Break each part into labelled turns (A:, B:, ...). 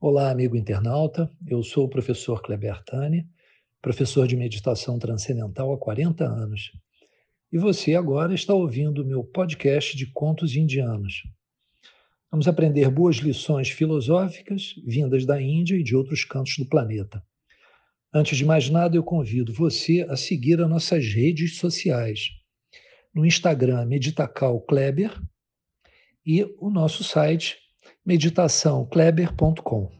A: Olá, amigo internauta. Eu sou o professor Kleber Tani, professor de meditação transcendental há 40 anos. E você agora está ouvindo o meu podcast de contos indianos. Vamos aprender boas lições filosóficas vindas da Índia e de outros cantos do planeta. Antes de mais nada, eu convido você a seguir as nossas redes sociais. No Instagram, Meditacal Kleber, e o nosso site, meditaçãokleber.com.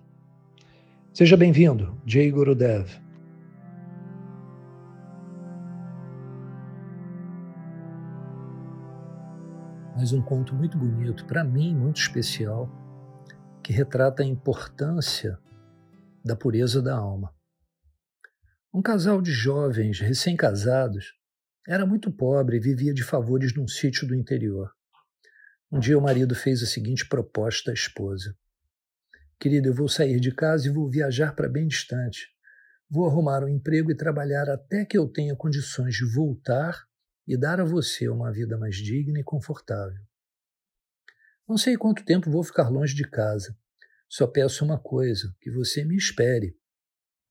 A: Seja bem-vindo, Jay Gurudev. Mais um conto muito bonito, para mim muito especial, que retrata a importância da pureza da alma. Um casal de jovens recém-casados era muito pobre e vivia de favores num sítio do interior. Um dia o marido fez a seguinte proposta à esposa: Querida, eu vou sair de casa e vou viajar para bem distante. Vou arrumar um emprego e trabalhar até que eu tenha condições de voltar e dar a você uma vida mais digna e confortável. Não sei quanto tempo vou ficar longe de casa. Só peço uma coisa: que você me espere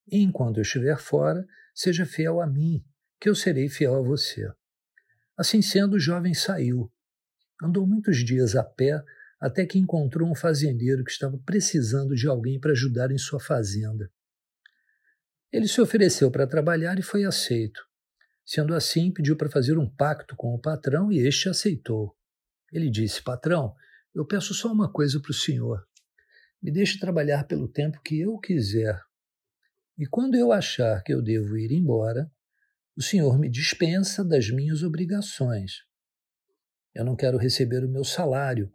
A: e enquanto eu estiver fora, seja fiel a mim, que eu serei fiel a você. Assim sendo, o jovem saiu. Andou muitos dias a pé até que encontrou um fazendeiro que estava precisando de alguém para ajudar em sua fazenda. Ele se ofereceu para trabalhar e foi aceito. Sendo assim, pediu para fazer um pacto com o patrão e este aceitou. Ele disse: Patrão, eu peço só uma coisa para o senhor. Me deixe trabalhar pelo tempo que eu quiser, e quando eu achar que eu devo ir embora, o Senhor me dispensa das minhas obrigações. Eu não quero receber o meu salário.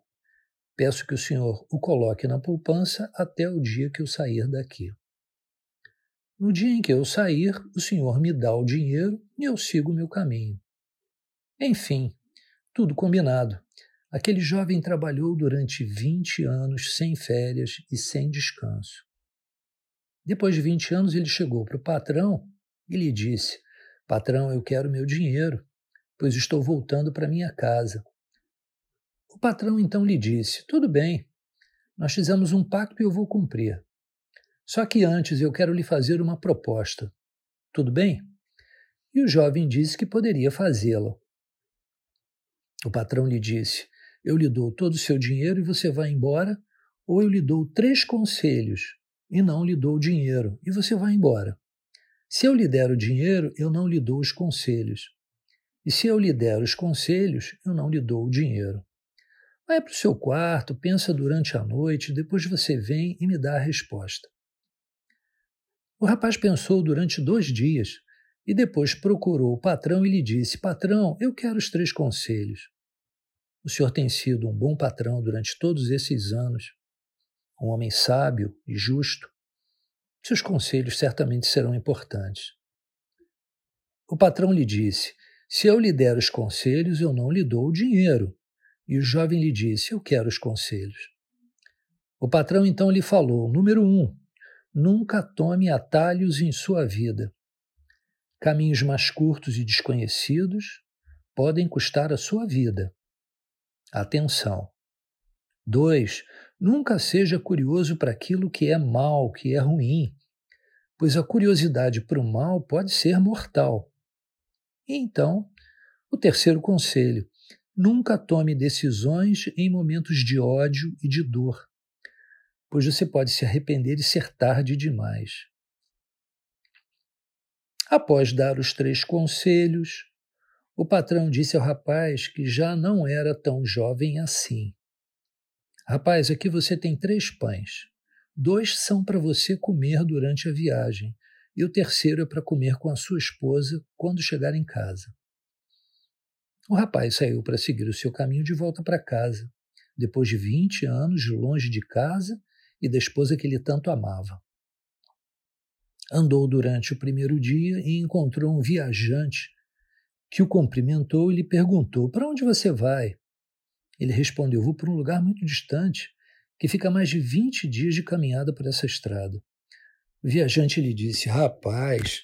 A: Peço que o Senhor o coloque na poupança até o dia que eu sair daqui. No dia em que eu sair, o Senhor me dá o dinheiro e eu sigo o meu caminho. Enfim, tudo combinado. Aquele jovem trabalhou durante 20 anos sem férias e sem descanso. Depois de 20 anos, ele chegou para o patrão e lhe disse: Patrão, eu quero meu dinheiro, pois estou voltando para minha casa. O patrão então lhe disse: Tudo bem, nós fizemos um pacto e eu vou cumprir. Só que antes eu quero lhe fazer uma proposta. Tudo bem? E o jovem disse que poderia fazê-la. O patrão lhe disse: Eu lhe dou todo o seu dinheiro e você vai embora, ou eu lhe dou três conselhos e não lhe dou dinheiro, e você vai embora. Se eu lhe der o dinheiro, eu não lhe dou os conselhos. E se eu lhe der os conselhos, eu não lhe dou o dinheiro. Vai para o seu quarto, pensa durante a noite, depois você vem e me dá a resposta. O rapaz pensou durante dois dias e depois procurou o patrão e lhe disse: Patrão, eu quero os três conselhos. O senhor tem sido um bom patrão durante todos esses anos um homem sábio e justo, seus conselhos certamente serão importantes. O patrão lhe disse: Se eu lhe der os conselhos, eu não lhe dou o dinheiro. E o jovem lhe disse: Eu quero os conselhos. O patrão então lhe falou: Número um, nunca tome atalhos em sua vida. Caminhos mais curtos e desconhecidos podem custar a sua vida. Atenção. 2. Nunca seja curioso para aquilo que é mal, que é ruim, pois a curiosidade para o mal pode ser mortal. E então, o terceiro conselho: nunca tome decisões em momentos de ódio e de dor, pois você pode se arrepender e ser tarde demais. Após dar os três conselhos, o patrão disse ao rapaz que já não era tão jovem assim. Rapaz, aqui você tem três pães. Dois são para você comer durante a viagem, e o terceiro é para comer com a sua esposa quando chegar em casa. O rapaz saiu para seguir o seu caminho de volta para casa, depois de 20 anos longe de casa e da esposa que ele tanto amava. Andou durante o primeiro dia e encontrou um viajante que o cumprimentou e lhe perguntou: Para onde você vai? Ele respondeu: Vou para um lugar muito distante, que fica mais de 20 dias de caminhada por essa estrada. O viajante lhe disse: Rapaz,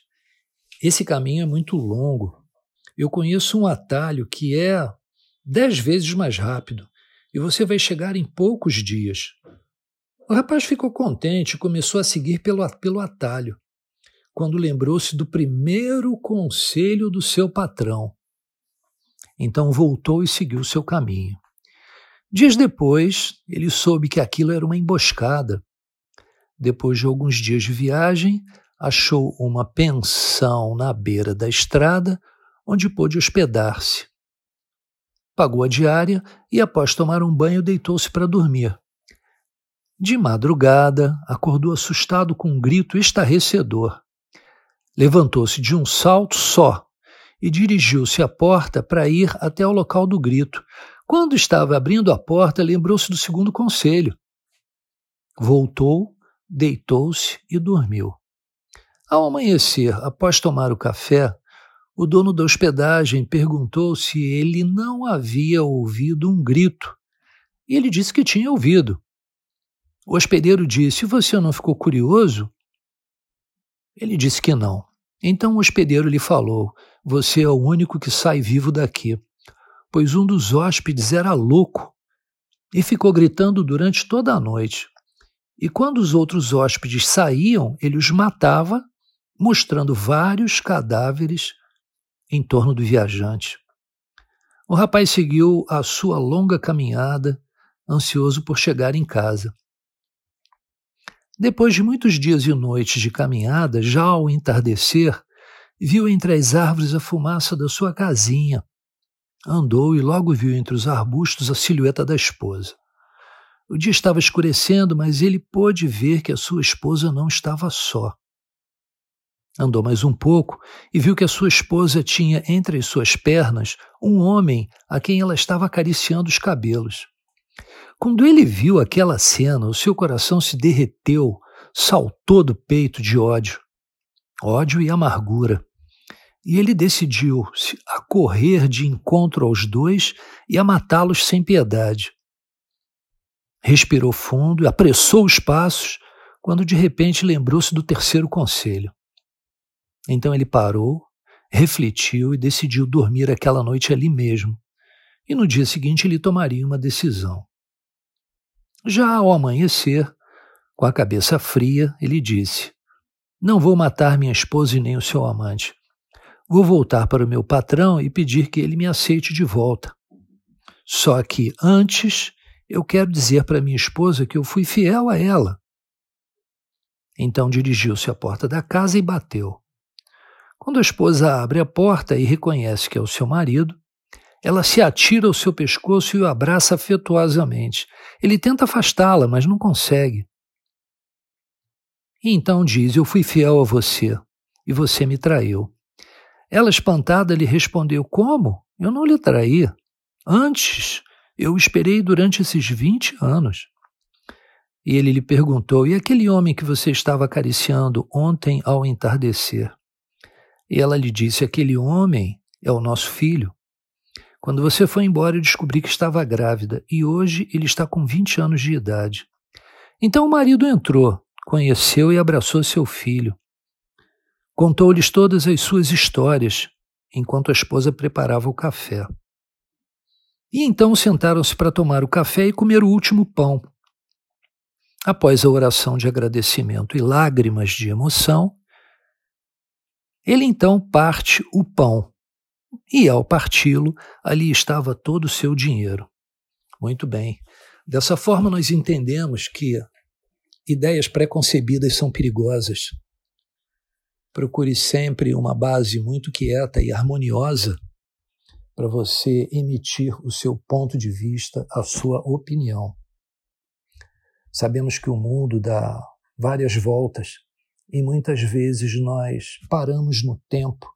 A: esse caminho é muito longo. Eu conheço um atalho que é dez vezes mais rápido e você vai chegar em poucos dias. O rapaz ficou contente e começou a seguir pelo, pelo atalho, quando lembrou-se do primeiro conselho do seu patrão. Então voltou e seguiu seu caminho. Dias depois, ele soube que aquilo era uma emboscada. Depois de alguns dias de viagem, achou uma pensão na beira da estrada onde pôde hospedar-se. Pagou a diária e, após tomar um banho, deitou-se para dormir. De madrugada, acordou assustado com um grito estarrecedor. Levantou-se de um salto só e dirigiu-se à porta para ir até o local do grito. Quando estava abrindo a porta, lembrou-se do segundo conselho. Voltou, deitou-se e dormiu. Ao amanhecer, após tomar o café, o dono da hospedagem perguntou se ele não havia ouvido um grito. E ele disse que tinha ouvido. O hospedeiro disse: Você não ficou curioso? Ele disse que não. Então o hospedeiro lhe falou: Você é o único que sai vivo daqui, pois um dos hóspedes era louco e ficou gritando durante toda a noite. E quando os outros hóspedes saíam, ele os matava, mostrando vários cadáveres em torno do viajante. O rapaz seguiu a sua longa caminhada, ansioso por chegar em casa. Depois de muitos dias e noites de caminhada, já ao entardecer, viu entre as árvores a fumaça da sua casinha. Andou e logo viu entre os arbustos a silhueta da esposa. O dia estava escurecendo, mas ele pôde ver que a sua esposa não estava só. Andou mais um pouco e viu que a sua esposa tinha entre as suas pernas um homem a quem ela estava acariciando os cabelos. Quando ele viu aquela cena, o seu coração se derreteu, saltou do peito de ódio, ódio e amargura. E ele decidiu a correr de encontro aos dois e a matá-los sem piedade. Respirou fundo e apressou os passos, quando de repente lembrou-se do terceiro conselho. Então ele parou, refletiu e decidiu dormir aquela noite ali mesmo. E no dia seguinte ele tomaria uma decisão. Já ao amanhecer, com a cabeça fria, ele disse: Não vou matar minha esposa e nem o seu amante. Vou voltar para o meu patrão e pedir que ele me aceite de volta. Só que antes eu quero dizer para minha esposa que eu fui fiel a ela. Então dirigiu-se à porta da casa e bateu. Quando a esposa abre a porta e reconhece que é o seu marido, ela se atira ao seu pescoço e o abraça afetuosamente. Ele tenta afastá-la, mas não consegue. E então diz: Eu fui fiel a você e você me traiu. Ela, espantada, lhe respondeu: Como? Eu não lhe traí. Antes, eu esperei durante esses vinte anos. E ele lhe perguntou: E aquele homem que você estava acariciando ontem ao entardecer? E ela lhe disse: Aquele homem é o nosso filho. Quando você foi embora, eu descobri que estava grávida e hoje ele está com 20 anos de idade. Então o marido entrou, conheceu e abraçou seu filho. Contou-lhes todas as suas histórias, enquanto a esposa preparava o café. E então sentaram-se para tomar o café e comer o último pão. Após a oração de agradecimento e lágrimas de emoção, ele então parte o pão, e ao parti-lo, ali estava todo o seu dinheiro. Muito bem. Dessa forma, nós entendemos que ideias preconcebidas são perigosas. Procure sempre uma base muito quieta e harmoniosa para você emitir o seu ponto de vista, a sua opinião. Sabemos que o mundo dá várias voltas e muitas vezes nós paramos no tempo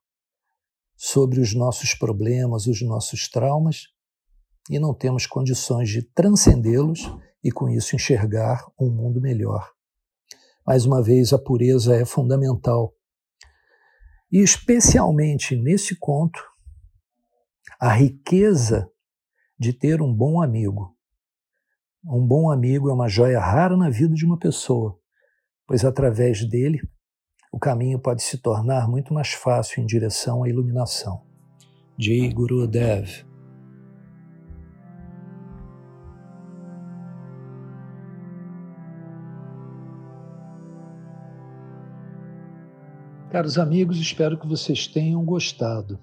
A: sobre os nossos problemas, os nossos traumas e não temos condições de transcendê-los e com isso enxergar um mundo melhor. Mais uma vez, a pureza é fundamental. E especialmente nesse conto, a riqueza de ter um bom amigo. Um bom amigo é uma joia rara na vida de uma pessoa pois através dele o caminho pode se tornar muito mais fácil em direção à iluminação. Jai Guru Dev. Caros amigos, espero que vocês tenham gostado.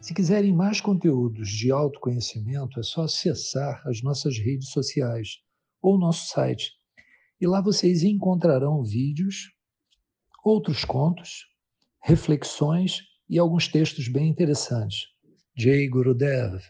A: Se quiserem mais conteúdos de autoconhecimento, é só acessar as nossas redes sociais ou nosso site e lá vocês encontrarão vídeos, outros contos, reflexões e alguns textos bem interessantes. Jay Gurudev